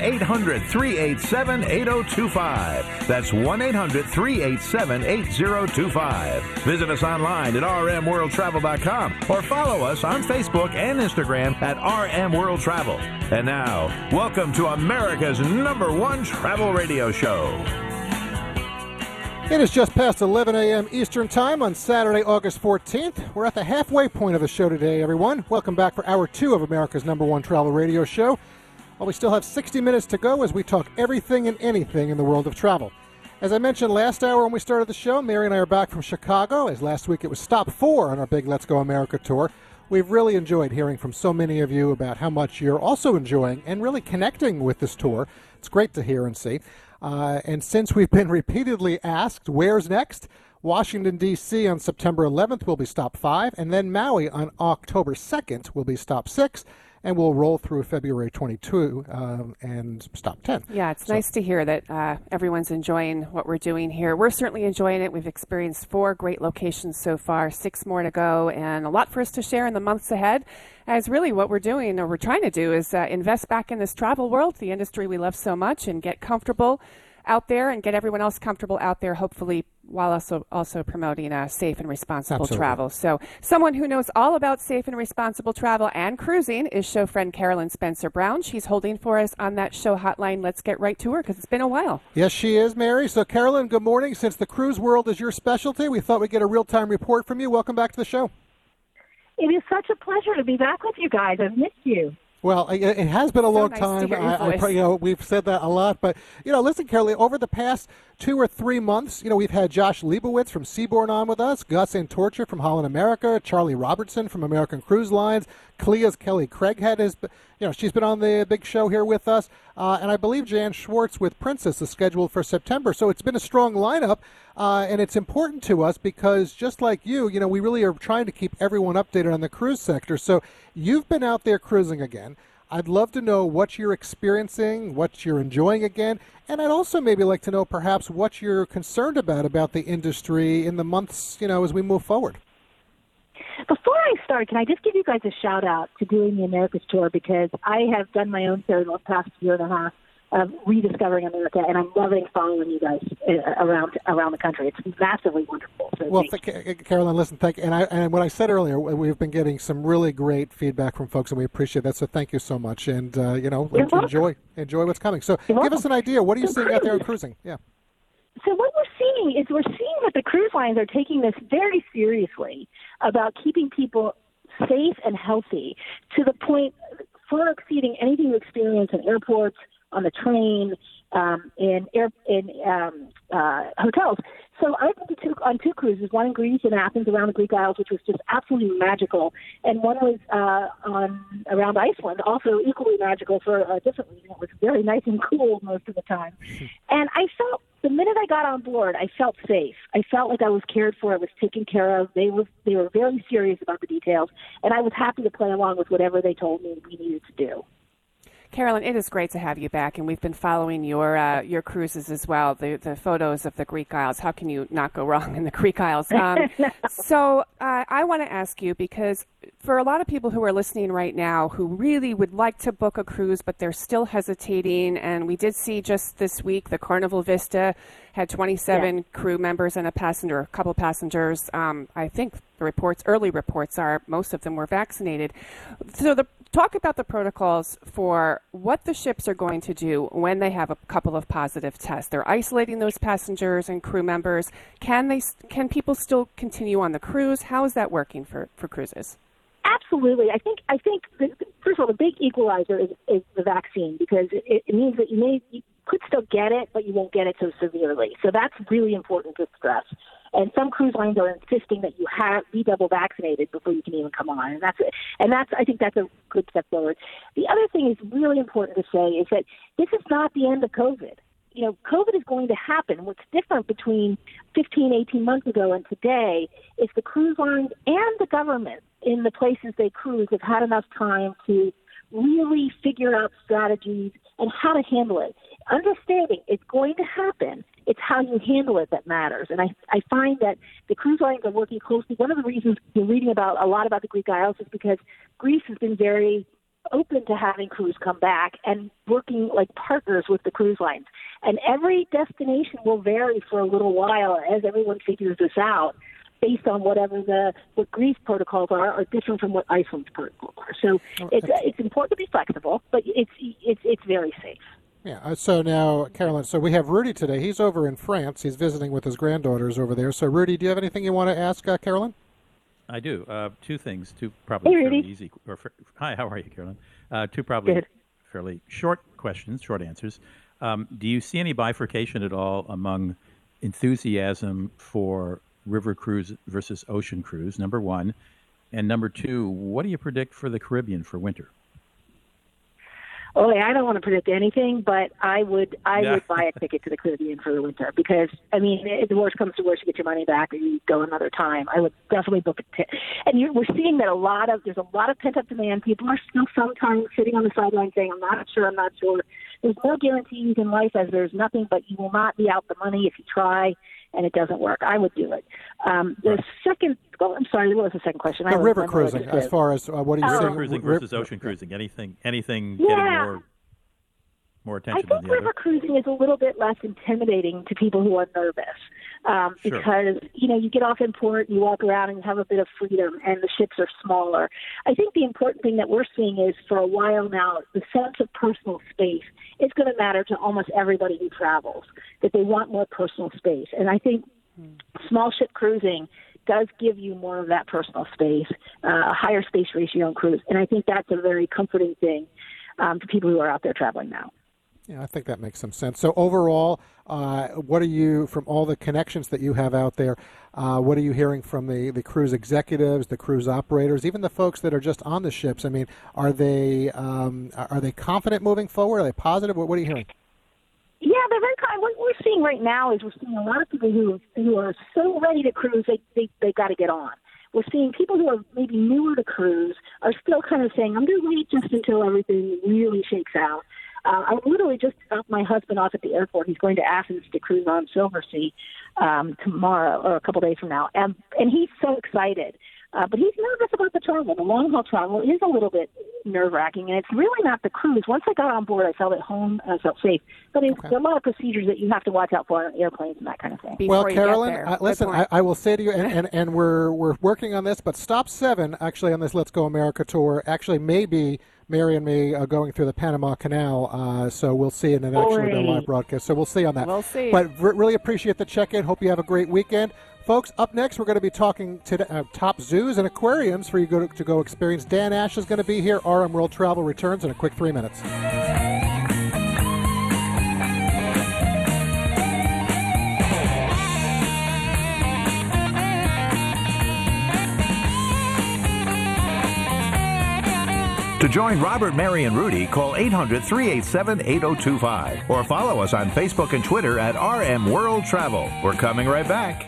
800 387 8025. That's 1 800 387 8025. Visit us online at rmworldtravel.com or follow us on Facebook and Instagram at RM World Travel. And now, welcome to America's number one travel radio show. It is just past 11 a.m. Eastern Time on Saturday, August 14th. We're at the halfway point of the show today, everyone. Welcome back for hour two of America's number one travel radio show. Well, we still have 60 minutes to go as we talk everything and anything in the world of travel. As I mentioned last hour when we started the show, Mary and I are back from Chicago, as last week it was stop four on our big Let's Go America tour. We've really enjoyed hearing from so many of you about how much you're also enjoying and really connecting with this tour. It's great to hear and see. Uh, and since we've been repeatedly asked, where's next? Washington, D.C. on September 11th will be stop five, and then Maui on October 2nd will be stop six and we'll roll through February 22 um, and stop 10. Yeah, it's So- nice to hear that uh, everyone's enjoying what we're doing here. We're certainly enjoying it. We've experienced four great locations so far, six more to go, and a lot for us to share in the months ahead. As really what we're doing, or we're trying to do, is uh, invest back in this travel world, the industry we love so much, and get comfortable out there and get everyone else comfortable out there, hopefully, while also also promoting uh, safe and responsible Absolutely. travel. So, someone who knows all about safe and responsible travel and cruising is show friend Carolyn Spencer Brown. She's holding for us on that show hotline. Let's get right to her because it's been a while. Yes, she is, Mary. So, Carolyn, good morning. Since the cruise world is your specialty, we thought we'd get a real time report from you. Welcome back to the show. It is such a pleasure to be back with you guys. I've missed you. Well, it has been a long nice time. I, I, you know, we've said that a lot, but you know, listen, Carolyn. Over the past two or three months, you know, we've had Josh Leibowitz from Seabourn on with us, Gus Antorcha from Holland America, Charlie Robertson from American Cruise Lines, CLIA's Kelly Craighead has, you know, she's been on the big show here with us, uh, and I believe Jan Swartz with Princess is scheduled for September. So it's been a strong lineup, uh, and it's important to us because just like you, you know, we really are trying to keep everyone updated on the cruise sector. So you've been out there cruising again. I'd love to know what you're experiencing, what you're enjoying again, and I'd also maybe like to know perhaps what you're concerned about about the industry in the months, you know, as we move forward. Before I start, can I just give you guys a shout out to doing the America's tour because I have done my own tour in the past year and a half of rediscovering America, and I'm loving following you guys uh, around around the country. It's massively wonderful. So Well, thank th- Carolyn, listen, thank and I and what I said earlier, we- we've been getting some really great feedback from folks, and we appreciate that. So thank you so much, and uh, you know, You're welcome. enjoy enjoy what's coming. So You're give us an idea. What are you So seeing out there cruising? Yeah. So what we're seeing is we're seeing that the cruise lines are taking this very seriously about keeping people safe and healthy to the point far exceeding anything you experience in airports, on the train, um, in air in um, uh, hotels. So I've been to two, on two cruises, one in Greece and Athens around the Greek Isles, which was just absolutely magical, and one was uh, on around Iceland, also equally magical for a different reason. It was very nice and cool most of the time, and I felt the minute I got on board, I felt safe. I felt like I was cared for. I was taken care of. They were they were very serious about the details, and I was happy to play along with whatever they told me we needed to do. Carolyn, it is great to have you back, and we've been following your uh, your cruises as well. The the photos of the Greek Isles. How can you not go wrong in the Greek Isles? Um, so uh, I want to ask you because for a lot of people who are listening right now who really would like to book a cruise, but they're still hesitating, and we did see just this week the Carnival Vista had 27 crew members and a passenger, a couple passengers. Um, I think the reports, early reports, are most of them were vaccinated. So the talk about the protocols for what the ships are going to do when they have a couple of positive tests. They're isolating those passengers and crew members. Can they? Can people still continue on the cruise? How is that working for for cruises? Absolutely. I think I think first of all, the big equalizer is, is the vaccine because it, it means that you may you could still get it, but you won't get it so severely. So that's really important to stress. And some cruise lines are insisting that you have be double vaccinated before you can even come on, and that's and that's I think that's a good step forward. The other thing is really important to say is that this is not the end of COVID. you know, COVID is going to happen. What's different between 15, 18 months ago and today is the cruise lines and the government in the places they cruise have had enough time to really figure out strategies and how to handle it. Understanding it's going to happen, it's how you handle it that matters. And I, I find that the cruise lines are working closely. One of the reasons we're reading about a lot about the Greek Isles is because Greece has been very open to having crews come back and working like partners with the cruise lines. And every destination will vary for a little while as everyone figures this out based on whatever the what Greece protocols are are different from what Iceland's protocols are. So it's it's important to be flexible, but it's it's it's very safe. Yeah. Uh, so now, Carolyn. So we have Rudy today. He's over in France. He's visiting with his granddaughters over there. So Rudy, do you have anything you want to ask uh, Carolyn? I do. Uh, two things. Two probably hey, fairly easy. Or, hi, how are you, Carolyn? Uh, two probably Good. fairly short questions, short answers. Um, do you see any bifurcation at all among enthusiasm for river cruise versus ocean cruise? Number one, and number two, what do you predict for the Caribbean for winter? Oh, I don't want to predict anything, but I would I yeah. would buy a ticket to the Caribbean for the winter because I mean, if the worst comes to worst, you get your money back or you go another time. I would definitely book a ticket. And you, we're seeing that a lot of there's a lot of pent up demand. People are still sometimes sitting on the sideline saying, "I'm not sure, I'm not sure." There's no guarantees in life, as there's nothing, but you will not be out the money if you try and it doesn't work. I would do it. Um, the right. second, oh, I'm sorry, what was the second question? The river cruising, as far as uh, what are you river saying? River cruising versus ocean cruising. Anything, anything yeah. getting more more attention. I think river other? cruising is a little bit less intimidating to people who are nervous um, sure. because you know you get off in port, you walk around, and you have a bit of freedom, and the ships are smaller. I think the important thing that we're seeing is for a while now the sense of personal space is going to matter to almost everybody who travels. That they want more personal space, and I think hmm. small ship cruising does give you more of that personal space, uh, a higher space ratio on cruise, and I think that's a very comforting thing um, to people who are out there traveling now. Yeah, I think that makes some sense. So overall, uh, what are you from all the connections that you have out there? Uh, what are you hearing from the, the cruise executives, the cruise operators, even the folks that are just on the ships? I mean, are they um, are they confident moving forward? Are they positive? What, what are you hearing? Yeah, they're very kind. What we're seeing right now is we're seeing a lot of people who who are so ready to cruise they they they got to get on. We're seeing people who are maybe newer to cruise are still kind of saying, "I'm going to wait just until everything really shakes out." Uh, I literally just dropped my husband off at the airport. He's going to Athens to cruise on Silversea um, tomorrow or a couple days from now, and and he's so excited. Uh, but he's nervous about the travel. The long haul travel is a little bit nerve wracking, and it's really not the cruise. Once I got on board, I felt at home I felt safe. But okay. there are a lot of procedures that you have to watch out for on airplanes and that kind of thing. Before well, Carolyn, uh, listen, I, I, will say to you, and, and, and we're we're working on this, but Stop Seven actually on this Let's Go America tour actually may be Mary and me uh, going through the Panama Canal. Uh, so we'll see in an actually the live broadcast. So we'll see on that. We'll see. But r- really appreciate the check in. Hope you have a great weekend. Folks, up next, we're going to be talking to uh, top zoos and aquariums for you to, to go experience. Dan Ashe is going to be here. RM World Travel returns in a quick three minutes. To join Robert, Mary, and Rudy, call 800 387 8025 or follow us on Facebook and Twitter at RM World Travel. We're coming right back.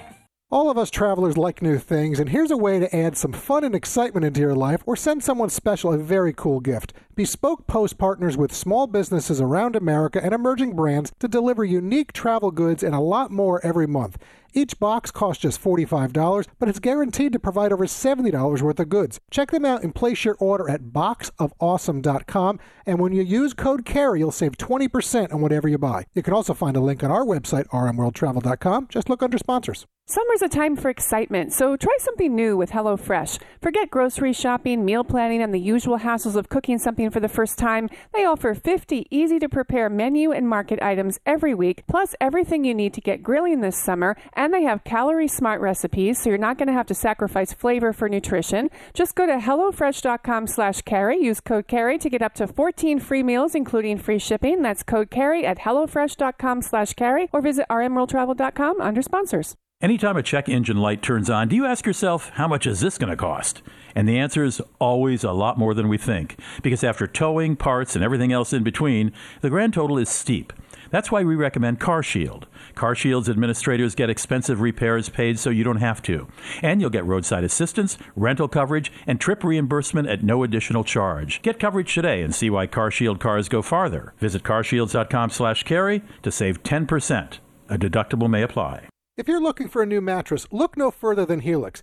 All of us travelers like new things, and here's a way to add some fun and excitement into your life or send someone special a very cool gift. Bespoke Post partners with small businesses around America and emerging brands to deliver unique travel goods and a lot more every month. Each box costs just $45, but it's guaranteed to provide over $70 worth of goods. Check them out and place your order at boxofawesome.com. And when you use code CAREY, you'll save 20% on whatever you buy. You can also find a link on our website, rmworldtravel.com. Just look under sponsors. Summer's a time for excitement, so try something new with HelloFresh. Forget grocery shopping, meal planning, and the usual hassles of cooking something for the first time. They offer 50 easy to prepare menu and market items every week, plus everything you need to get grilling this summer and they have calorie smart recipes, so you're not going to have to sacrifice flavor for nutrition. Just go to HelloFresh.com slash carey. Use code carey to get up to 14 free meals, including free shipping. That's code carey at HelloFresh.com slash carey or visit rmworldtravel.com under sponsors. Anytime a check engine light turns on, do you ask yourself, how much is this going to cost? And the answer is always a lot more than we think. Because after towing, parts, and everything else in between, the grand total is steep. That's why we recommend CarShield. CarShield's administrators get expensive repairs paid so you don't have to. And you'll get roadside assistance, rental coverage, and trip reimbursement at no additional charge. Get coverage today and see why CarShield cars go farther. Visit carshield.com slash carey to save 10%. A deductible may apply. If you're looking for a new mattress, look no further than Helix.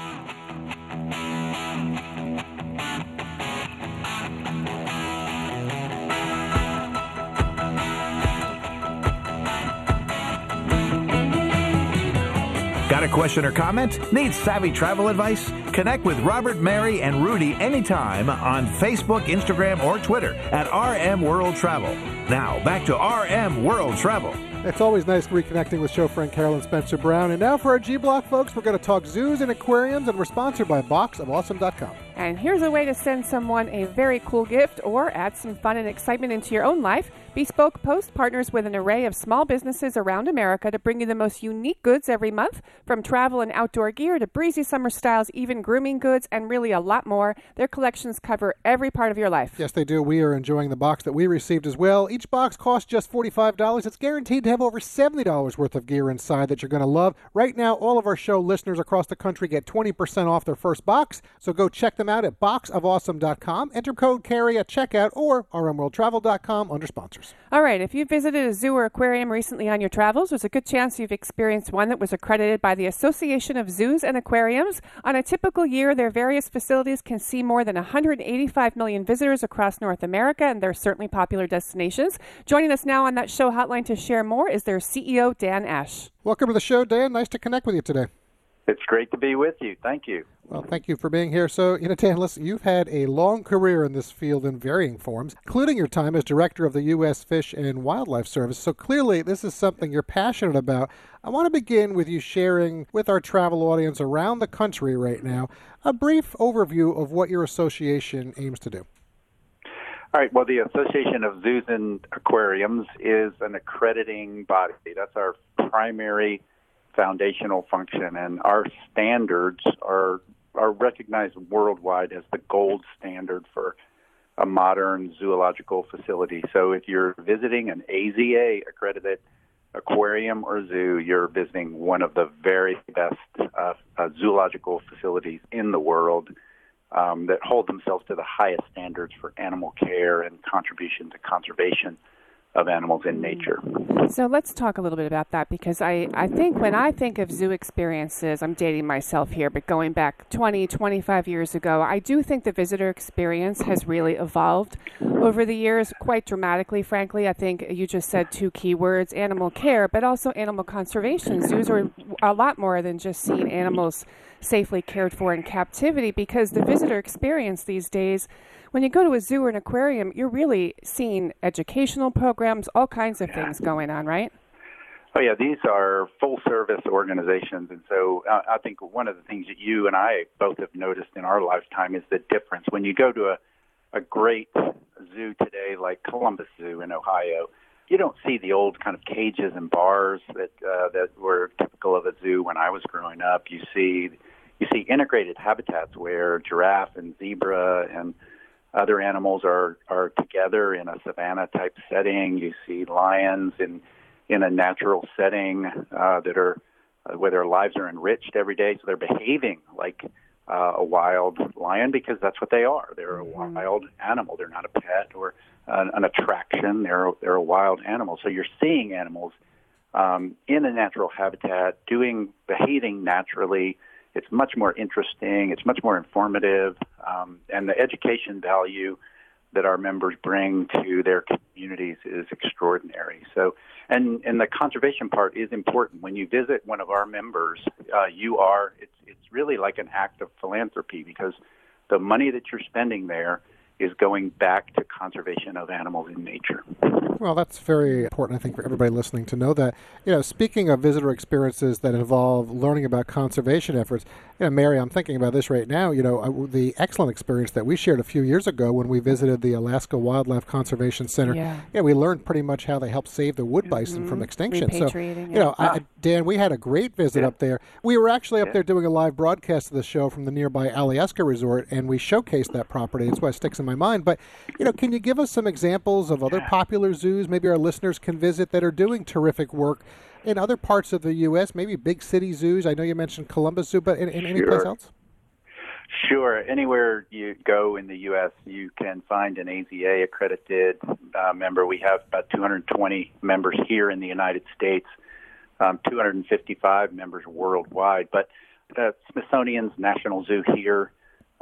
Got a question or comment? Need savvy travel advice? Connect with Robert, Mary, and Rudy anytime on Facebook, Instagram, or Twitter at RM World Travel. Now, back to RM World Travel. It's always nice reconnecting with show friend Carolyn Spencer Brown. And now for our G Block, folks, we're going to talk zoos and aquariums, and we're sponsored by boxofawesome.com. And here's a way to send someone a very cool gift or add some fun and excitement into your own life. Bespoke Post partners with an array of small businesses around America to bring you the most unique goods every month, from travel and outdoor gear to breezy summer styles, even grooming goods, and really a lot more. Their collections cover every part of your life. Yes, they do. We are enjoying the box that we received as well. Each box costs just $45. It's guaranteed to have over $70 worth of gear inside that you're going to love. Right now, all of our show listeners across the country get 20% off their first box, so go check them out at boxofawesome.com. Enter code CAREY at checkout or rmworldtravel.com under sponsors. All right, if you visited a zoo or aquarium recently on your travels, there's a good chance you've experienced one that was accredited by the Association of Zoos and Aquariums. On a typical year, their various facilities can see more than 185 million visitors across North America, and they're certainly popular destinations. Joining us now on that show hotline to share more is their CEO, Dan Ashe. Welcome to the show, Dan. Nice to connect with you today. It's great to be with you. Thank you. Well, thank you for being here. So, you know, Dan, listen, you've had a long career in this field in varying forms, including your time as director of the U.S. Fish and Wildlife Service. So clearly, this is something you're passionate about. I want to begin with you sharing with our travel audience around the country right now a brief overview of what your association aims to do. All right. Well, the Association of Zoos and Aquariums is an accrediting body. That's our primary foundational function, and our standards are are recognized worldwide as the gold standard for a modern zoological facility. So, if you're visiting an AZA accredited aquarium or zoo, you're visiting one of the very best uh, uh, zoological facilities in the world. Um, that hold themselves to the highest standards for animal care and contribution to conservation of animals in nature. So let's talk a little bit about that because I, I think when I think of zoo experiences, I'm dating myself here, but going back 20, 25 years ago, I do think the visitor experience has really evolved over the years quite dramatically, frankly. I think you just said two key words animal care, but also animal conservation. Zoos are a lot more than just seeing animals safely cared for in captivity because the visitor experience these days when you go to a zoo or an aquarium, you're really seeing educational programs, all kinds of things going on, right? Oh yeah, these are full service organizations, and so uh, I think one of the things that you and I both have noticed in our lifetime is the difference when you go to a a great zoo today, like Columbus Zoo in Ohio. You don't see the old kind of cages and bars that uh, that were typical of a zoo when I was growing up. You see you see integrated habitats where giraffe and zebra and other animals are are together in a savanna type setting. You see lions in in a natural setting uh, that are uh, where their lives are enriched every day, so they're behaving like uh, a wild lion because that's what they are. They're a mm-hmm. wild animal. They're not a pet or an, an attraction. They're they're a wild animal. So you're seeing animals um, in a natural habitat, doing behaving naturally it's much more interesting. It's much more informative, um, and the education value that our members bring to their communities is extraordinary. So, and and the conservation part is important. When you visit one of our members, uh, you are it's it's really like an act of philanthropy because the money that you're spending there is going back to conservation of animals in nature. Well, that's very important, I think, for everybody listening to know that. You know, speaking of visitor experiences that involve learning about conservation efforts, you know, Mary, I'm thinking about this right now. You know, uh, the excellent experience that we shared a few years ago when we visited the Alaska Wildlife Conservation Center. Yeah. yeah we learned pretty much how they helped save the wood bison mm-hmm. from extinction. So, you know, I, Dan, we had a great visit yeah. up there. We were actually up yeah. there doing a live broadcast of the show from the nearby Alyeska Resort, and we showcased that property. That's why it sticks in my mind. But, you know, can you give us some examples of other popular zoos maybe our listeners can visit that are doing terrific work in other parts of the U.S., maybe big city zoos? I know you mentioned Columbus Zoo, but in, in any place else? Sure. Anywhere you go in the U.S., you can find an AZA accredited uh, member. We have about 220 members here in the United States, um, 255 members worldwide. But the Smithsonian's National Zoo here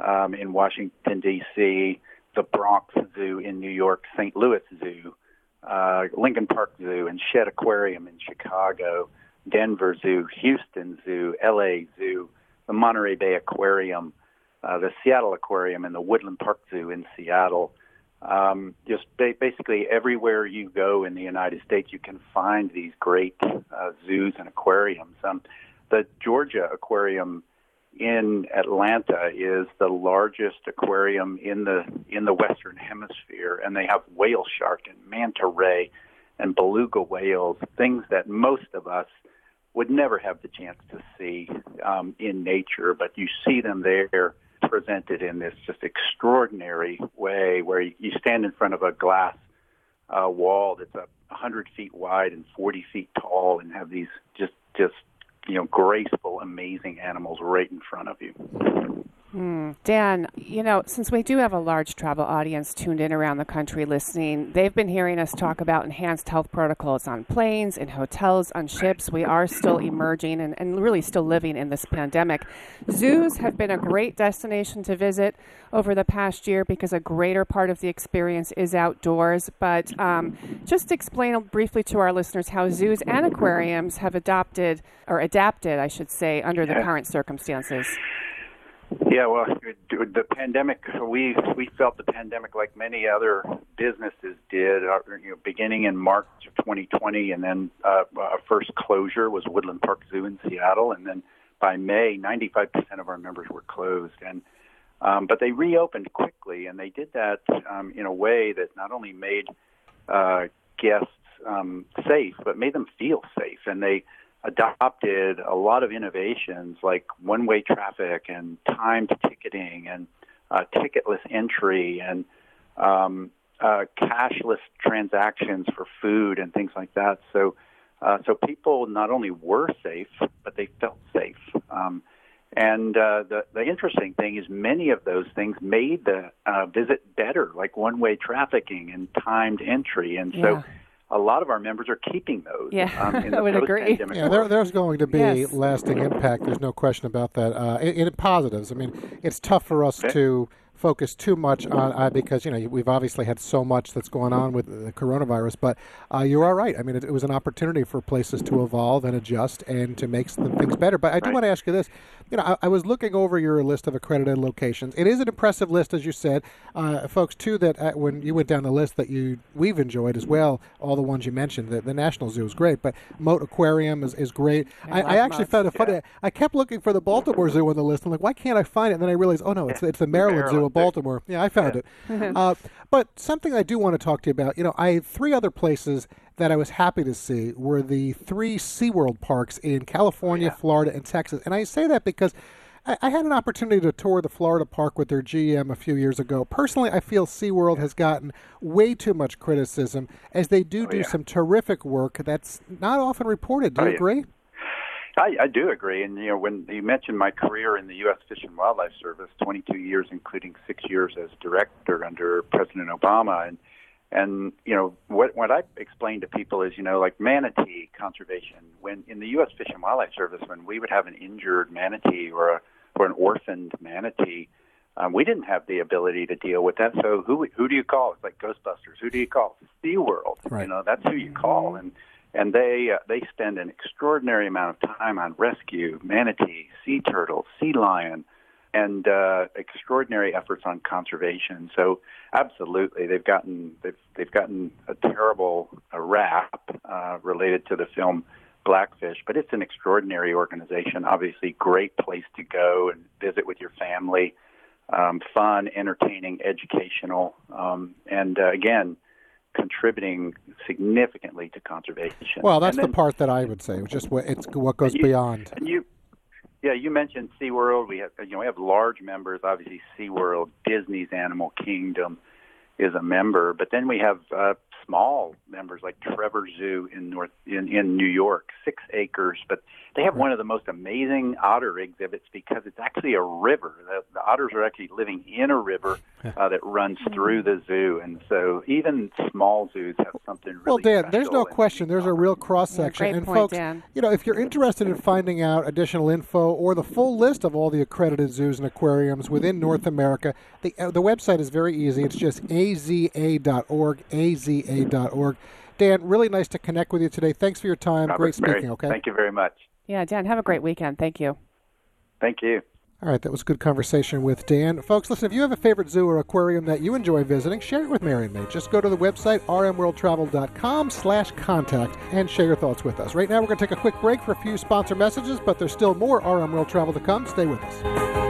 um, in Washington, D.C., the Bronx Zoo in New York, St. Louis Zoo, uh, Lincoln Park Zoo, and Shedd Aquarium in Chicago, Denver Zoo, Houston Zoo, LA Zoo, the Monterey Bay Aquarium, uh, the Seattle Aquarium, and the Woodland Park Zoo in Seattle. Um, just ba- basically everywhere you go in the United States, you can find these great uh, zoos and aquariums. Um, the Georgia Aquarium in Atlanta is the largest aquarium in the in the Western Hemisphere, and they have whale shark and manta ray and beluga whales, things that most of us would never have the chance to see um, in nature, but you see them there presented in this just extraordinary way, where you stand in front of a glass uh, wall that's a 100 feet wide and 40 feet tall, and have these just just you know, graceful, amazing animals right in front of you. Hmm. Dan, you know, since we do have a large travel audience tuned in around the country listening, they've been hearing us talk about enhanced health protocols on planes, in hotels, on ships. We are still emerging and, and really still living in this pandemic. Zoos have been a great destination to visit over the past year because a greater part of the experience is outdoors. But um, just explain briefly to our listeners how zoos and aquariums have adopted, or adapted, I should say, under the current circumstances. Yeah, well, the pandemic, we we felt the pandemic like many other businesses did. Uh, you know, beginning in March of 2020, and then uh, our first closure was Woodland Park Zoo in Seattle, and then by May, 95% of our members were closed, and um, but they reopened quickly, and they did that um, in a way that not only made uh, guests um, safe, but made them feel safe, and they adopted a lot of innovations like one way traffic and timed ticketing and uh, ticketless entry and um, uh, cashless transactions for food and things like that. So, uh, so people not only were safe, but they felt safe. Um, and uh, the the interesting thing is, many of those things made the uh, visit better, like one way trafficking and timed entry. And so, yeah a lot of our members are keeping those. Yeah, um, in the I would agree. Yeah, there, there's going to be yes. lasting impact. There's no question about that. Uh, in, in positives, I mean, it's tough for us okay. to focus too much on uh, because you know we've obviously had so much that's going on with the coronavirus. But uh, you are right. I mean, it, it, was an opportunity for places to evolve and adjust and to make things better. But I do right. want to ask you this: you know, I, I, was looking over your list of accredited locations. It is an impressive list, as you said, uh, folks. Too that uh, when you went down the list that you we've enjoyed as well, all the ones you mentioned. The, the National Zoo is great, but Moat Aquarium is, is great. I, I, actually found it funny. Yeah. I kept looking for the Baltimore Zoo on the list. I'm like, why can't I find it? And then I realized, oh no, it's it's the Maryland, Maryland Zoo of Baltimore. Yeah, I found it. uh, but something I do want to talk to you about. You know, I three other places that I was happy to see were the three SeaWorld parks in California, yeah. Florida, and Texas. And I say that because I, I, had an opportunity to tour the Florida park with their GM a few years ago. Personally, I feel SeaWorld has gotten way too much criticism as they do oh, do yeah. some terrific work that's not often reported. Do oh, you agree? I, I do agree, and you know when you mentioned my career in the U.S. Fish and Wildlife Service, 22 years, including six years as director under President Obama, and and you know what what I explain to people is you know like manatee conservation. When in the U.S. Fish and Wildlife Service, when we would have an injured manatee or a or an orphaned manatee, um, we didn't have the ability to deal with that. So who who do you call? It's like Ghostbusters. Who do you call? SeaWorld. Right. You know that's who you call, and and they uh, they spend an extraordinary amount of time on rescue manatee, sea turtle, sea lion, and uh, extraordinary efforts on conservation. So, absolutely, they've gotten they've they've gotten a terrible a rap uh, related to the film Blackfish, but it's an extraordinary organization. Obviously, great place to go and visit with your family. Um, fun, entertaining, educational, um, and uh, again, contributing significantly to conservation. Well, that's then, the part that I would say. Just what it's what goes you, beyond. And you, yeah, you mentioned SeaWorld. We have you know we have large members. Obviously, SeaWorld, Disney's Animal Kingdom is a member, but then we have uh, small members like Trevor Zoo in North in, in New York, six acres, but they have one of the most amazing otter exhibits because it's actually a river. The, the otters are actually living in a river uh, that runs through the zoo, and so even small zoos have something really. Well, Dan, there's no question. There's a real cross section, great and point, folks, Dan. you know, if you're interested in finding out additional info or the full list of all the accredited zoos and aquariums within North America, the uh, the website is very easy. It's just aza.org, aza.org. Dan, really nice to connect with you today. Thanks for your time. Robert, Great Mary, speaking. Okay. Thank you very much. Yeah, Dan, have a great weekend. Thank you. Thank you. All right, that was a good conversation with Dan. Folks, listen, if you have a favorite zoo or aquarium that you enjoy visiting, share it with Mary and me. Just go to the website, rmworldtravel.com slash contact, and share your thoughts with us. Right now, we're going to take a quick break for a few sponsor messages, but there's still more RM World Travel to come. Stay with us.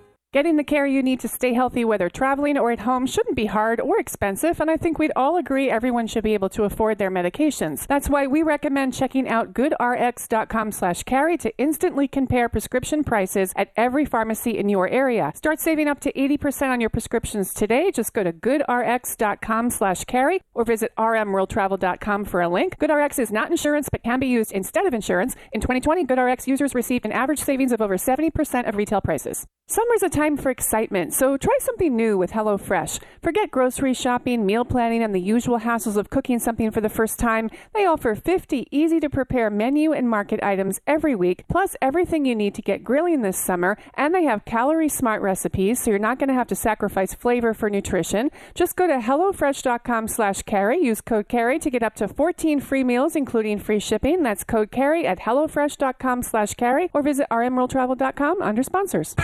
Getting the care you need to stay healthy, whether traveling or at home, shouldn't be hard or expensive, and I think we'd all agree everyone should be able to afford their medications. That's why we recommend checking out goodrx.com/carey to instantly compare prescription prices at every pharmacy in your area. Start saving up to 80% on your prescriptions today. Just go to goodrx.com/carey or visit rmworldtravel.com for a link. GoodRx is not insurance but can be used instead of insurance. In 2020, GoodRx users received an average savings of over 70% of retail prices. Summer's a time for excitement, so try something new with HelloFresh. Forget grocery shopping, meal planning, and the usual hassles of cooking something for the first time. They offer 50 easy to prepare menu and market items every week, plus everything you need to get grilling this summer. And they have calorie smart recipes, so you're not going to have to sacrifice flavor for nutrition. Just go to HelloFresh.com slash carey. Use code carey to get up to 14 free meals, including free shipping. That's code carey at HelloFresh.com slash carey or visit rmworldtravel.com under sponsors.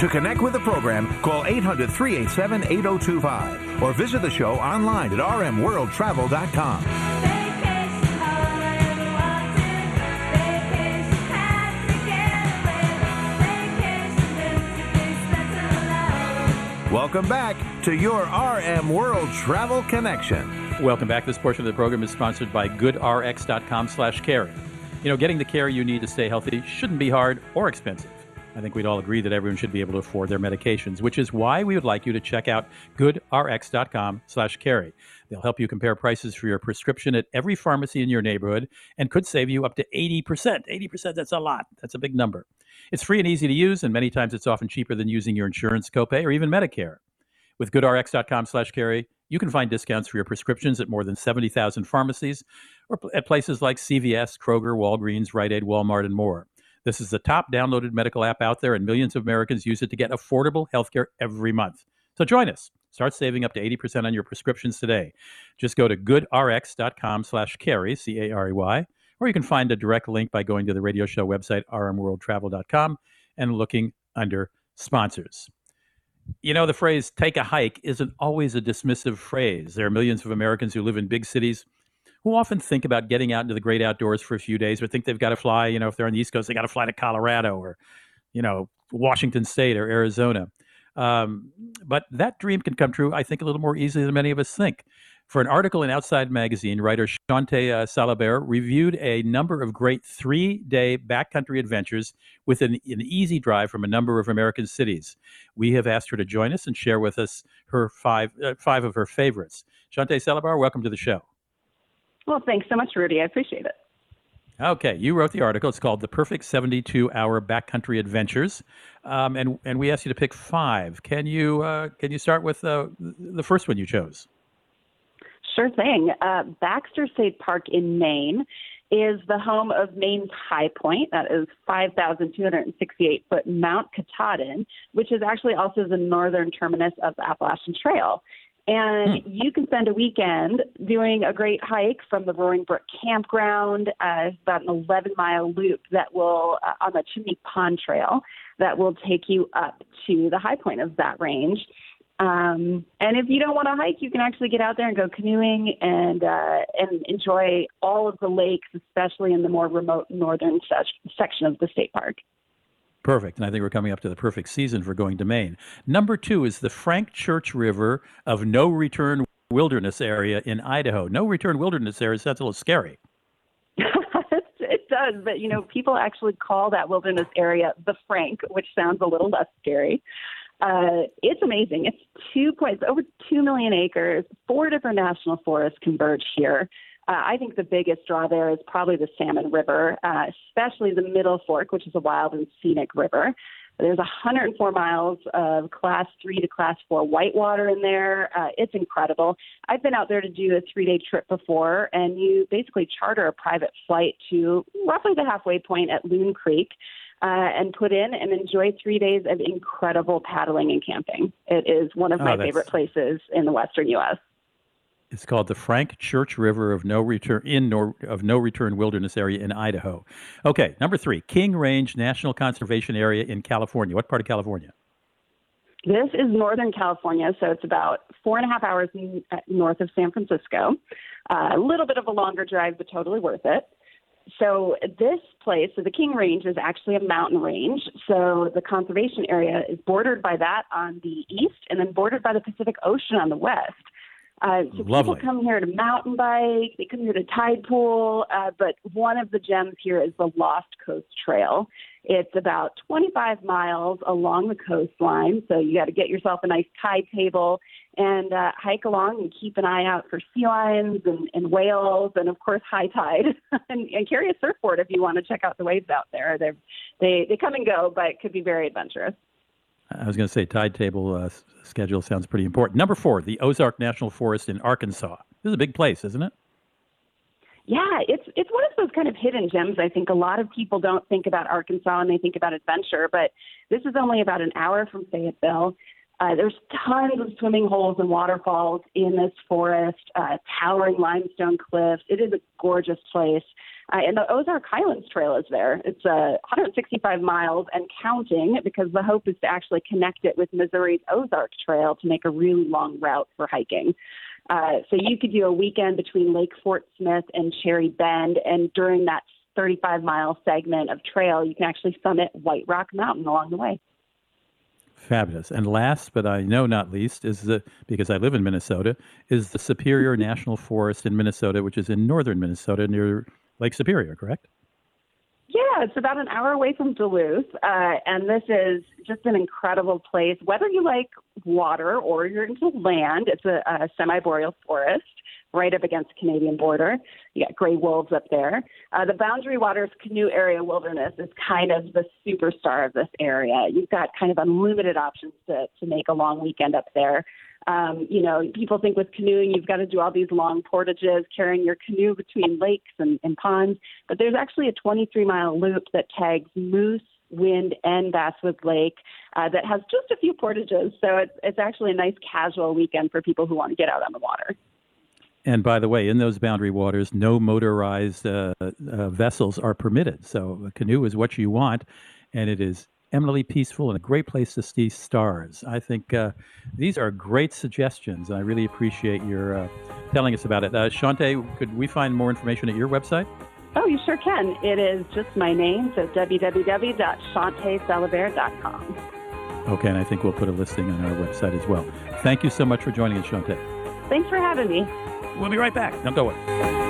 To connect with the program, call 800 387 8025 or visit the show online at rmworldtravel.com. Welcome back to your RM World Travel Connection. Welcome back. This portion of the program is sponsored by goodrx.com slash carey. You know, getting the care you need to stay healthy shouldn't be hard or expensive. I think we'd all agree that everyone should be able to afford their medications, which is why we would like you to check out goodrx.com slash carey. They'll help you compare prices for your prescription at every pharmacy in your neighborhood and could save you up to 80%. 80%, that's a lot. That's a big number. It's free and easy to use, and many times it's often cheaper than using your insurance copay or even Medicare. With goodrx.com slash carey, you can find discounts for your prescriptions at more than 70,000 pharmacies or at places like CVS, Kroger, Walgreens, Rite Aid, Walmart, and more. This is the top downloaded medical app out there, and millions of Americans use it to get affordable healthcare every month. So join us. Start saving up to 80% on your prescriptions today. Just go to goodrx.com slash carey, C-A-R-E-Y, or you can find a direct link by going to the radio show website, rmworldtravel.com, and looking under sponsors. You know, the phrase take a hike isn't always a dismissive phrase. There are millions of Americans who live in big cities who often think about getting out into the great outdoors for a few days or think they've got to fly, you know, if they're on the East Coast, they got to fly to Colorado or, you know, Washington State or Arizona. Um, but that dream can come true, I think, a little more easily than many of us think. For an article in Outside Magazine, writer Shante uh, Salabert reviewed a number of great three day backcountry adventures with an, an easy drive from a number of American cities. We have asked her to join us and share with us her five, uh, five of her favorites. Shante Salabert, welcome to the show. Well, thanks so much, Rudy. I appreciate it. Okay, you wrote the article. It's called "The Perfect 72-Hour Backcountry Adventures," um, and and we asked you to pick five. Can you uh, can you start with uh, the first one you chose? Sure thing. Uh, Baxter State Park in Maine is the home of Maine's High Point. That is 5,268 foot Mount Katahdin, which is actually also the northern terminus of the Appalachian Trail. And hmm. you can spend a weekend doing a great hike from the Roaring Brook campground. Uh, it's about an 11 mile loop that will, uh, on the Chimney Pond Trail, that will take you up to the high point of that range. Um, and if you don't want to hike, you can actually get out there and go canoeing and uh, and enjoy all of the lakes, especially in the more remote northern se- section of the state park. Perfect. And I think we're coming up to the perfect season for going to Maine. Number two is the Frank Church River of No Return Wilderness Area in Idaho. No Return Wilderness Area sounds a little scary. it does, but you know, people actually call that wilderness area the Frank, which sounds a little less scary. Uh, it's amazing. It's two points, over two million acres. Four different national forests converge here. Uh, I think the biggest draw there is probably the Salmon River, uh, especially the Middle Fork, which is a wild and scenic river. There's 104 miles of class three to class four whitewater in there. Uh, it's incredible. I've been out there to do a three day trip before, and you basically charter a private flight to roughly the halfway point at Loon Creek uh, and put in and enjoy three days of incredible paddling and camping. It is one of oh, my favorite places in the Western U.S. It's called the Frank Church River of No Return in Nor- of No Return Wilderness Area in Idaho. Okay, number three, King Range National Conservation Area in California. What part of California? This is Northern California, so it's about four and a half hours uh, north of San Francisco. Uh, a little bit of a longer drive, but totally worth it so this place, so the King Range is actually a mountain range. So the conservation area is bordered by that on the east and then bordered by the Pacific Ocean on the west. Uh, so Lovely. people come here to mountain bike, they come here to tide pool, uh, but one of the gems here is the Lost Coast Trail. It's about 25 miles along the coastline, so you got to get yourself a nice tide table and uh, hike along and keep an eye out for sea lions and, and whales, and of course high tide, and, and carry a surfboard if you want to check out the waves out there. They they they come and go, but it could be very adventurous. I was going to say tide table uh, schedule sounds pretty important. Number four, the Ozark National Forest in Arkansas. This is a big place, isn't it? Yeah, it's it's one of those kind of hidden gems. I think a lot of people don't think about Arkansas and they think about adventure, but this is only about an hour from Fayetteville. Uh, there's tons of swimming holes and waterfalls in this forest, uh, towering limestone cliffs. It is a gorgeous place. Uh, and the Ozark Highlands Trail is there. It's uh, 165 miles and counting because the hope is to actually connect it with Missouri's Ozark Trail to make a really long route for hiking. Uh, so you could do a weekend between Lake Fort Smith and Cherry Bend, and during that 35 mile segment of trail, you can actually summit White Rock Mountain along the way. Fabulous. And last, but I know not least, is the because I live in Minnesota, is the Superior National Forest in Minnesota, which is in northern Minnesota near Lake Superior, correct? Yeah, it's about an hour away from Duluth, uh, and this is just an incredible place. Whether you like water or you're into land, it's a, a semi-boreal forest right up against the Canadian border. You got gray wolves up there. Uh, the Boundary Waters Canoe Area Wilderness is kind of the superstar of this area. You've got kind of unlimited options to, to make a long weekend up there. Um, you know, people think with canoeing you've got to do all these long portages, carrying your canoe between lakes and, and ponds. But there's actually a 23 mile loop that tags Moose, Wind, and Basswood Lake uh, that has just a few portages. So it's, it's actually a nice casual weekend for people who want to get out on the water. And by the way, in those boundary waters, no motorized uh, uh, vessels are permitted. So a canoe is what you want, and it is eminently peaceful and a great place to see stars. I think uh, these are great suggestions. and I really appreciate your uh, telling us about it. Uh, Shante, could we find more information at your website? Oh, you sure can. It is just my name, so www.shantesalabert.com. Okay, and I think we'll put a listing on our website as well. Thank you so much for joining us, Shante. Thanks for having me. We'll be right back. Don't go away.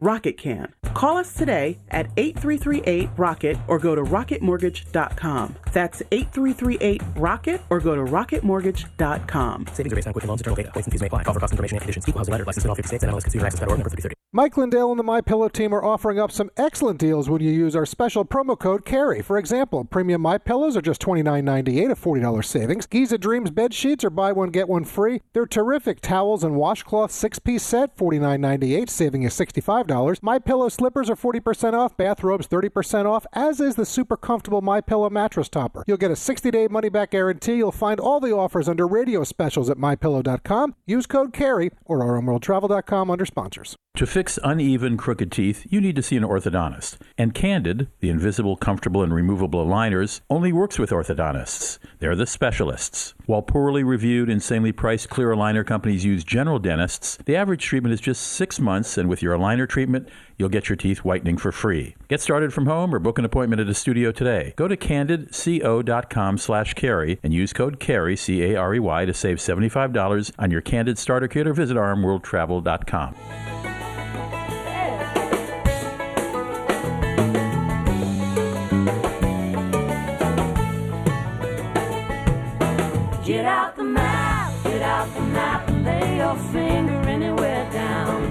Rocket can. Call us today at 8338 Rocket or go to rocketmortgage.com. That's 8338 Rocket or go to rocketmortgage.com. Savings are based on Quicken Loans, internal data. Points and fees may apply. Offer cost information and conditions. Equal housing letter. License in all 50 states. NMLS Consumer Access.org. Number 3030. Mike Lindell and the My Pillow team are offering up some excellent deals when you use our special promo code CAREY. For example, premium My Pillows are just $29.98, a $40 savings. Giza Dreams bed sheets are buy one get one free. They're terrific towels and washcloth six-piece set, $49.98, saving you $65. My Pillow slippers are 40% off, bathrobes 30% off, as is the super comfortable My Pillow mattress topper. You'll get a 60-day money-back guarantee. You'll find all the offers under radio specials at mypillow.com. Use code CAREY or rmworldtravel.com under sponsors. To fix uneven, crooked teeth, you need to see an orthodontist. And Candid, the invisible, comfortable, and removable aligners, only works with orthodontists. They're the specialists. While poorly reviewed, insanely priced clear aligner companies use general dentists, the average treatment is just six months, and with your aligner treatment, you'll get your teeth whitening for free. Get started from home or book an appointment at a studio today. Go to candidco.com slash carey and use code CAREY, C-A-R-E-Y, to save $75 on your Candid starter kit or visit rmworldtravel.com. Get out the map, get out the map, and lay your finger.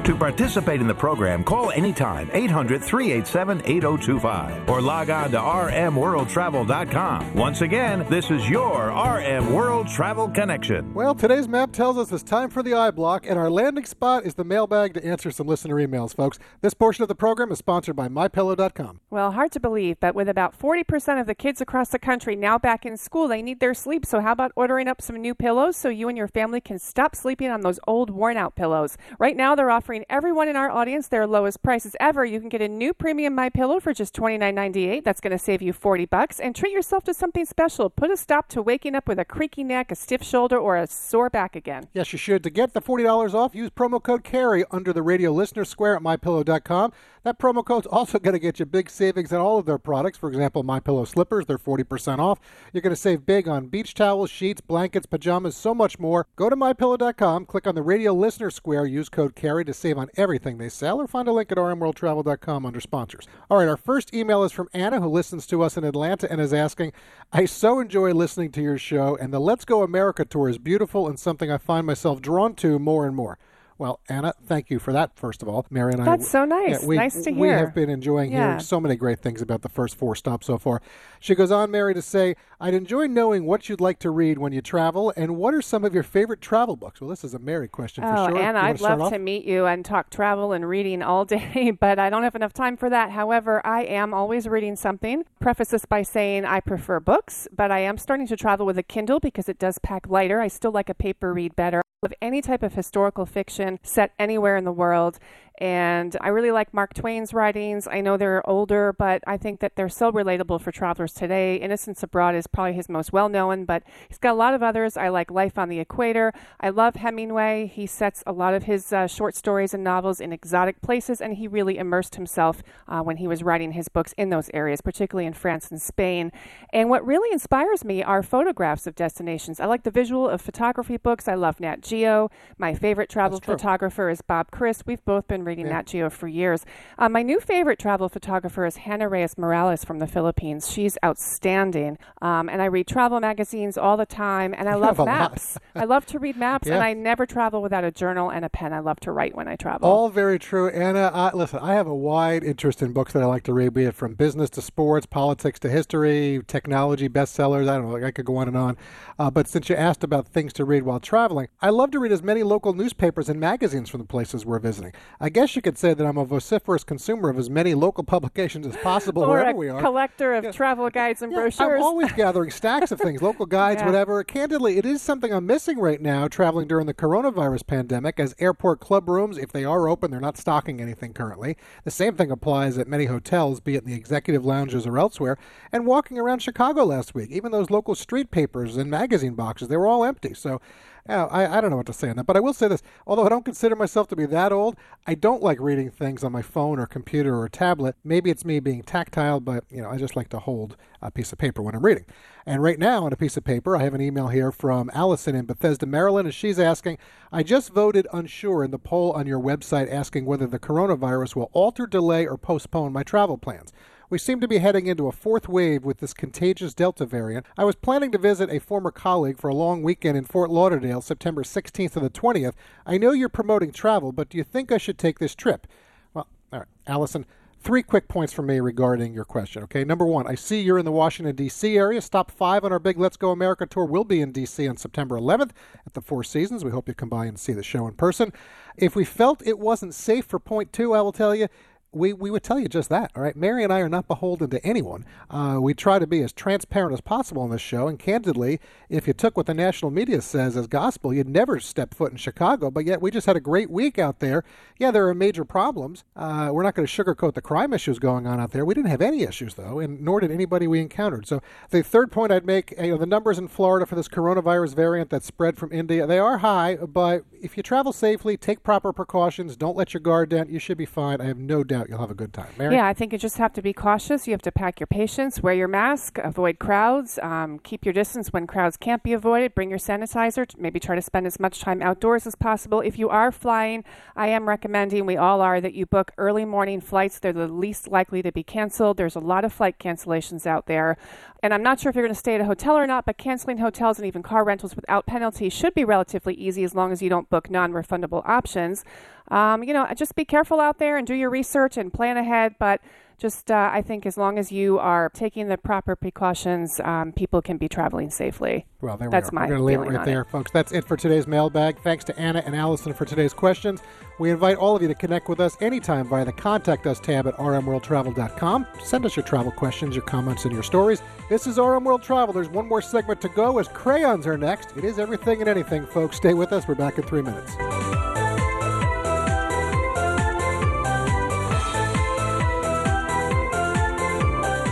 To participate in the program, call anytime 800 387 8025 or log on to rmworldtravel.com. Once again, this is your RM World Travel Connection. Well, today's map tells us it's time for the I block, and our landing spot is the mailbag to answer some listener emails, folks. This portion of the program is sponsored by MyPillow.com. Well, hard to believe, but with about 40% of the kids across the country now back in school, they need their sleep. So, how about ordering up some new pillows so you and your family can stop sleeping on those old, worn out pillows? Right now, they're offering everyone in our audience their lowest prices ever. You can get a new premium My Pillow for just $29.98. That's going to save you 40 bucks. And treat yourself to something special. Put a stop to waking up with a creaky neck, a stiff shoulder, or a sore back again. Yes, you should. To get the $40 off, use promo code CAREY under the radio listener square at mypillow.com. That promo code's also going to get you big savings on all of their products. For example, My Pillow slippers, they're 40% off. You're going to save big on beach towels, sheets, blankets, pajamas, so much more. Go to mypillow.com, click on the radio listener square, use code CAREY to save on everything they sell, or find a link at rmworldtravel.com under sponsors. All right, our first email is from Anna, who listens to us in Atlanta and is asking, I so enjoy listening to your show, and the Let's Go America tour is beautiful and something I find myself drawn to more and more. Well, Anna, thank you for that, first of all. Mary and I. That's so nice. Yeah, we, nice to hear. We have been enjoying Yeah. hearing so many great things about the first four stops so far. She goes on, Mary, to say, I'd enjoy knowing what you'd like to read when you travel, and what are some of your favorite travel books? Well, this is a Mary question for Oh, sure. Anna, I'd love off? to meet you and talk travel and reading all day, but I don't have enough time for that. However, I am always reading something. Preface this by saying I prefer books, but I am starting to travel with a Kindle because it does pack lighter. I still like a paper read better. Of any type of historical fiction set anywhere in the world. And I really like Mark Twain's writings. I know they're older, but I think that they're so relatable for travelers today. Innocents Abroad is probably his most well known, but he's got a lot of others. I like Life on the Equator. I love Hemingway. He sets a lot of his uh, short stories and novels in exotic places, and he really immersed himself uh, when he was writing his books in those areas, particularly in France and Spain. And what really inspires me are photographs of destinations. I like the visual of photography books. I love Nat Geo. My favorite travel photographer is Bob Krist. We've both been reading Yeah. Nat Geo for years. Uh, my new favorite travel photographer is Hannah Reyes Morales from the Philippines. She's outstanding. Um, and I read travel magazines all the time, and I love have a lot. maps. I love to read maps, and I never travel without a journal and a pen. I love to write when I travel. All very true, Anna. I, listen, I have a wide interest in books that I like to read, be it from business to sports, politics to history, technology, bestsellers. I don't know, like I could go on and on. Uh, but since you asked about things to read while traveling, I love to read as many local newspapers and magazines from the places we're visiting. I guess you could say that I'm a vociferous consumer of as many local publications as possible or wherever we are. collector of travel guides and brochures. I'm always gathering stacks of things, local guides, Yeah. whatever. Candidly, it is something I'm missing right now traveling during the coronavirus pandemic, as airport club rooms, if they are open, they're not stocking anything currently. The same thing applies at many hotels, be it in the executive lounges or elsewhere. And walking around Chicago last week, even those local street papers and magazine boxes, they were all empty. So, yeah, I, I don't know what to say on that, but I will say this. Although I don't consider myself to be that old, I don't like reading things on my phone or computer or tablet. Maybe it's me being tactile, but you know, I just like to hold a piece of paper when I'm reading. And right now, on a piece of paper, I have an email here from Allison in Bethesda, Maryland, and she's asking, I just voted unsure in the poll on your website asking whether the coronavirus will alter, delay, or postpone my travel plans. We seem to be heading into a fourth wave with this contagious Delta variant. I was planning to visit a former colleague for a long weekend in Fort Lauderdale, September 16th to the 20th. I know you're promoting travel, but do you think I should take this trip? Well, all right, Allison. Three quick points from me regarding your question. Okay, number one, I see you're in the Washington D.C. area. Stop five on our big Let's Go America tour will be in D.C. on September 11th at the Four Seasons. We hope you come by and see the show in person. If we felt it wasn't safe for point two, I will tell you, we, we would tell you just that. All right, Mary and I are not beholden to anyone. Uh, we try to be as transparent as possible on this show. And candidly, if you took what the national media says as gospel, you'd never step foot in Chicago. But yet, we just had a great week out there. Yeah, there are major problems. Uh, we're not going to sugarcoat the crime issues going on out there. We didn't have any issues though, and nor did anybody we encountered. So the third point I'd make, you know, the numbers in Florida for this coronavirus variant that spread from India, they are high. But if you travel safely, take proper precautions, don't let your guard down, you should be fine. I have no doubt you'll have a good time. Mary? Yeah, I think you just have to be cautious. You have to pack your patience, wear your mask, avoid crowds, um, keep your distance when crowds can't be avoided, bring your sanitizer, maybe try to spend as much time outdoors as possible. If you are flying, I am recommending, we all are, that you book early morning flights. They're the least likely to be canceled. There's a lot of flight cancellations out there. And I'm not sure if you're going to stay at a hotel or not, but canceling hotels and even car rentals without penalty should be relatively easy as long as you don't book non refundable options. Um, you know, just be careful out there and do your research and plan ahead. But just, uh, I think as long as you are taking the proper precautions, um, people can be traveling safely. Well, there That's we are. my We're going to leave it right there, it. folks. That's it for today's mailbag. Thanks to Anna and Allison for today's questions. We invite all of you to connect with us anytime via the Contact Us tab at rmworldtravel.com. Send us your travel questions, your comments, and your stories. This is RM World Travel. There's one more segment to go as crayons are next. It is everything and anything, folks. Stay with us. We're back in three minutes.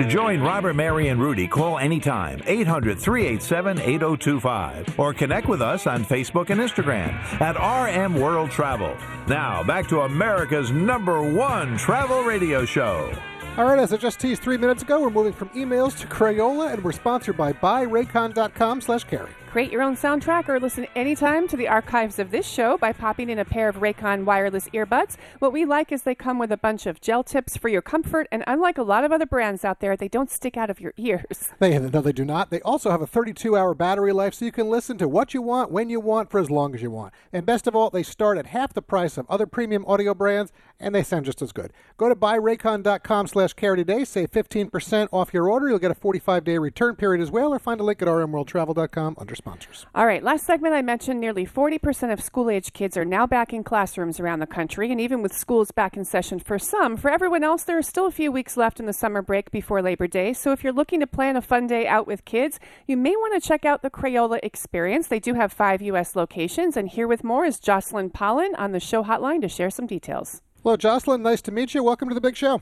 To join Robert, Mary, and Rudy, call anytime 800 387 8025 or connect with us on Facebook and Instagram at RM World Travel. Now, back to America's number one travel radio show. All right, as I just teased three minutes ago, we're moving from emails to Crayola, and we're sponsored by buyraycon.com slash carey. Create your own soundtrack or listen anytime to the archives of this show by popping in a pair of Raycon wireless earbuds. What we like is they come with a bunch of gel tips for your comfort, and unlike a lot of other brands out there, they don't stick out of your ears. They no, they do not. They also have a 32-hour battery life, so you can listen to what you want, when you want, for as long as you want. And best of all, they start at half the price of other premium audio brands, and they sound just as good. Go to buyraycon.com slash carey today, save 15% off your order. You'll get a 45-day return period as well, or find a link at rmworldtravel.com under sponsors. All right, last segment I mentioned nearly 40% of school age kids are now back in classrooms around the country, and even with schools back in session for some, for everyone else, there are still a few weeks left in the summer break before Labor Day. So if you're looking to plan a fun day out with kids, you may want to check out the Crayola experience. They do have five U.S. locations, and here with more is Jocelyn Pollen on the show hotline to share some details. Hello, Jocelyn. Nice to meet you. Welcome to the big show.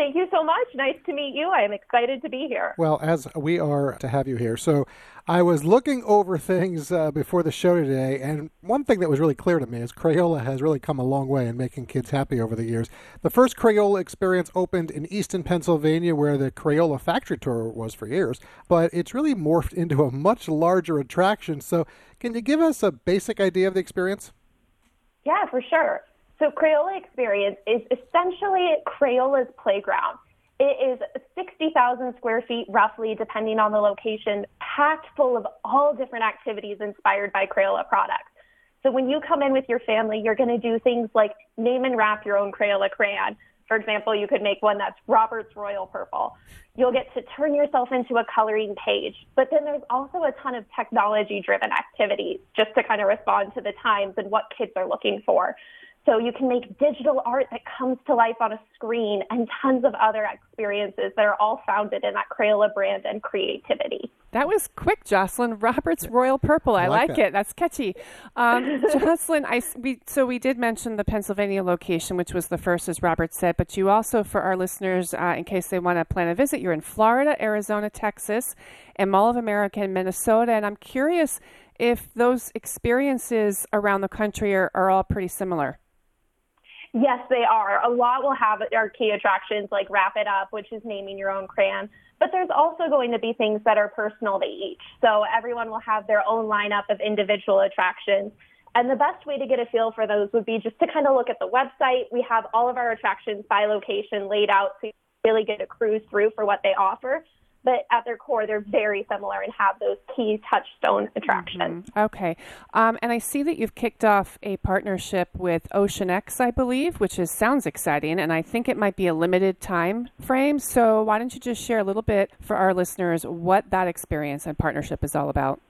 Thank you so much. Nice to meet you. I am excited to be here. Well, as we are to have you here. So I was looking over things uh, before the show today, and one thing that was really clear to me is Crayola has really come a long way in making kids happy over the years. The first Crayola experience opened in Easton, Pennsylvania, where the Crayola factory tour was for years, but it's really morphed into a much larger attraction. So, can you give us a basic idea of the experience? Yeah, for sure. So Crayola Experience is essentially Crayola's playground. It is 60,000 square feet, roughly, depending on the location, packed full of all different activities inspired by Crayola products. So when you come in with your family, you're going to do things like name and wrap your own Crayola crayon. For example, you could make one that's Robert's Royal Purple. You'll get to turn yourself into a coloring page. But then there's also a ton of technology driven activities just to kind of respond to the times and what kids are looking for. So you can make digital art that comes to life on a screen and tons of other experiences that are all founded in that Crayola brand and creativity. That was quick, Jocelyn. Robert's Royal Purple. I, I like like, that. it. That's catchy. Um, Jocelyn, I, s- we, so we did mention the Pennsylvania location, which was the first, as Robert said, but you also, for our listeners, uh, in case they want to plan a visit, you're in Florida, Arizona, Texas, and Mall of America in Minnesota. And I'm curious if those experiences around the country are, are all pretty similar. Yes, they are. A lot will have our key attractions like Wrap It Up, which is naming your own crayon. But there's also going to be things that are personal to each. So everyone will have their own lineup of individual attractions. And the best way to get a feel for those would be just to kind of look at the website. We have all of our attractions by location laid out so you can really get a cruise through for what they offer. But at their core, they're very similar and have those key touchstone attractions. Okay. Um, and I see that you've kicked off a partnership with Ocean X, I believe, which is sounds exciting, and I think it might be a limited time frame. So why don't you just share a little bit for our listeners what that experience and partnership is all about?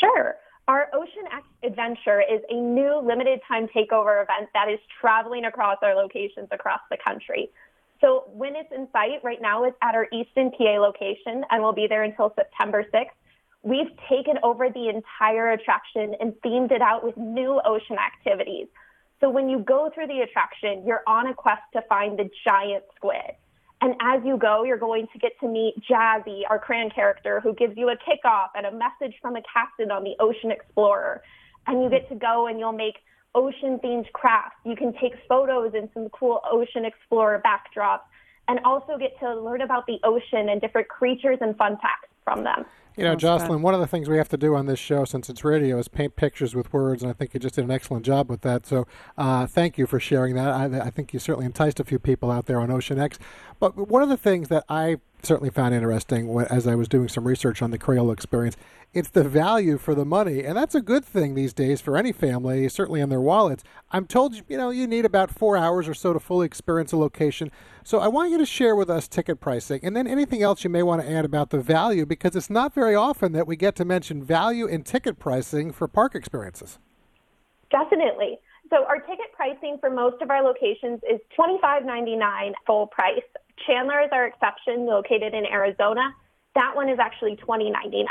Sure. Our Ocean X Adventure is a new limited time takeover event that is traveling across our locations across the country. So when it's in sight, right now it's at our Easton, PA location, and we'll be there until September 6th. We've taken over the entire attraction and themed it out with new ocean activities. So when you go through the attraction, you're on a quest to find the giant squid. And as you go, you're going to get to meet Jazzy, our crayon character, who gives you a kickoff and a message from a captain on the Ocean Explorer. And you get to go and you'll make ocean themed crafts. You can take photos in some cool Ocean Explorer backdrops and also get to learn about the ocean and different creatures and fun facts from them. You know, Jocelyn, one of the things we have to do on this show, since it's radio, is paint pictures with words, and I think you just did an excellent job with that. So, uh, thank you for sharing that. I, I think you certainly enticed a few people out there on Ocean X. But one of the things that I certainly found interesting as I was doing some research on the Crayola experience, it's the value for the money, and that's a good thing these days for any family, certainly in their wallets. I'm told you, know, you need about four hours or so to fully experience a location. So I want you to share with us ticket pricing, and then anything else you may want to add about the value, because it's not very often that we get to mention value in ticket pricing for park experiences. Definitely. So our ticket pricing for most of our locations is $25.99 full price. Chandler is our exception, located in Arizona. That one is actually $20.99.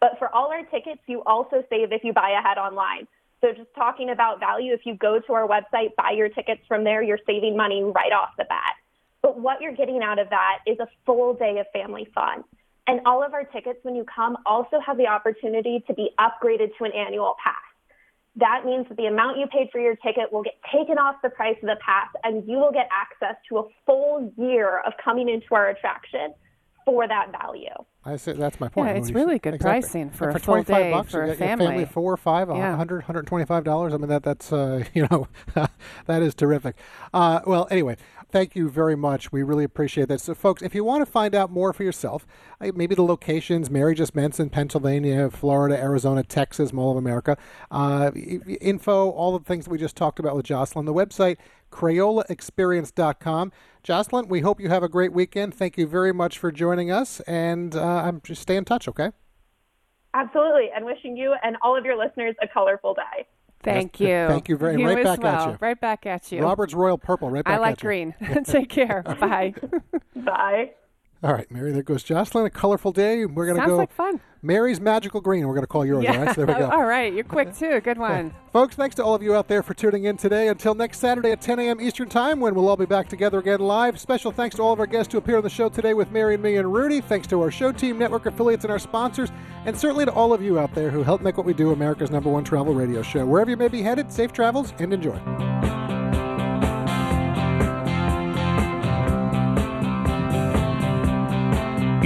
But for all our tickets, you also save if you buy ahead online. So just talking about value, if you go to our website, buy your tickets from there, you're saving money right off the bat. But what you're getting out of that is a full day of family fun. And all of our tickets, when you come, also have the opportunity to be upgraded to an annual pass. That means that the amount you paid for your ticket will get taken off the price of the pass, and you will get access to a full year of coming into our attraction for that value. I say that's my point. Yeah, it's really good exactly. pricing for And a for full day bucks, for a get your family family. four, five, a Yeah. 100, 125 dollars. I mean that that's uh, you know that is terrific. Uh, well, anyway, thank you very much. We really appreciate that. So, folks, if you want to find out more for yourself, uh, maybe the locations Mary just mentioned: Pennsylvania, Florida, Arizona, Texas, Mall of America. Uh, i- i- info, all the things that we just talked about with Jocelyn. The website CrayolaExperience.com. Jocelyn, we hope you have a great weekend. Thank you very much for joining us, and uh, I'm just stay in touch, okay? Absolutely. And wishing you and all of your listeners a colorful day. Thank you. Thank you very- much. right as back at you. Right back at you. Robert's Royal Purple, right back I like green. Take care. Bye. Bye. All right, Mary, there goes Jocelyn. A colorful day. We're going to Sounds go. like fun. Mary's Magical Green. We're going to call yours, all right? So there we go. All right. You're quick too. Good one. Folks, thanks to all of you out there for tuning in today. Until next Saturday at 10 a.m. Eastern Time, when we'll all be back together again live. Special thanks to all of our guests who appear on the show today with Mary and me and Rudy. Thanks to our show team, network affiliates, and our sponsors. And certainly to all of you out there who help make what we do America's number one travel radio show. Wherever you may be headed, safe travels and enjoy.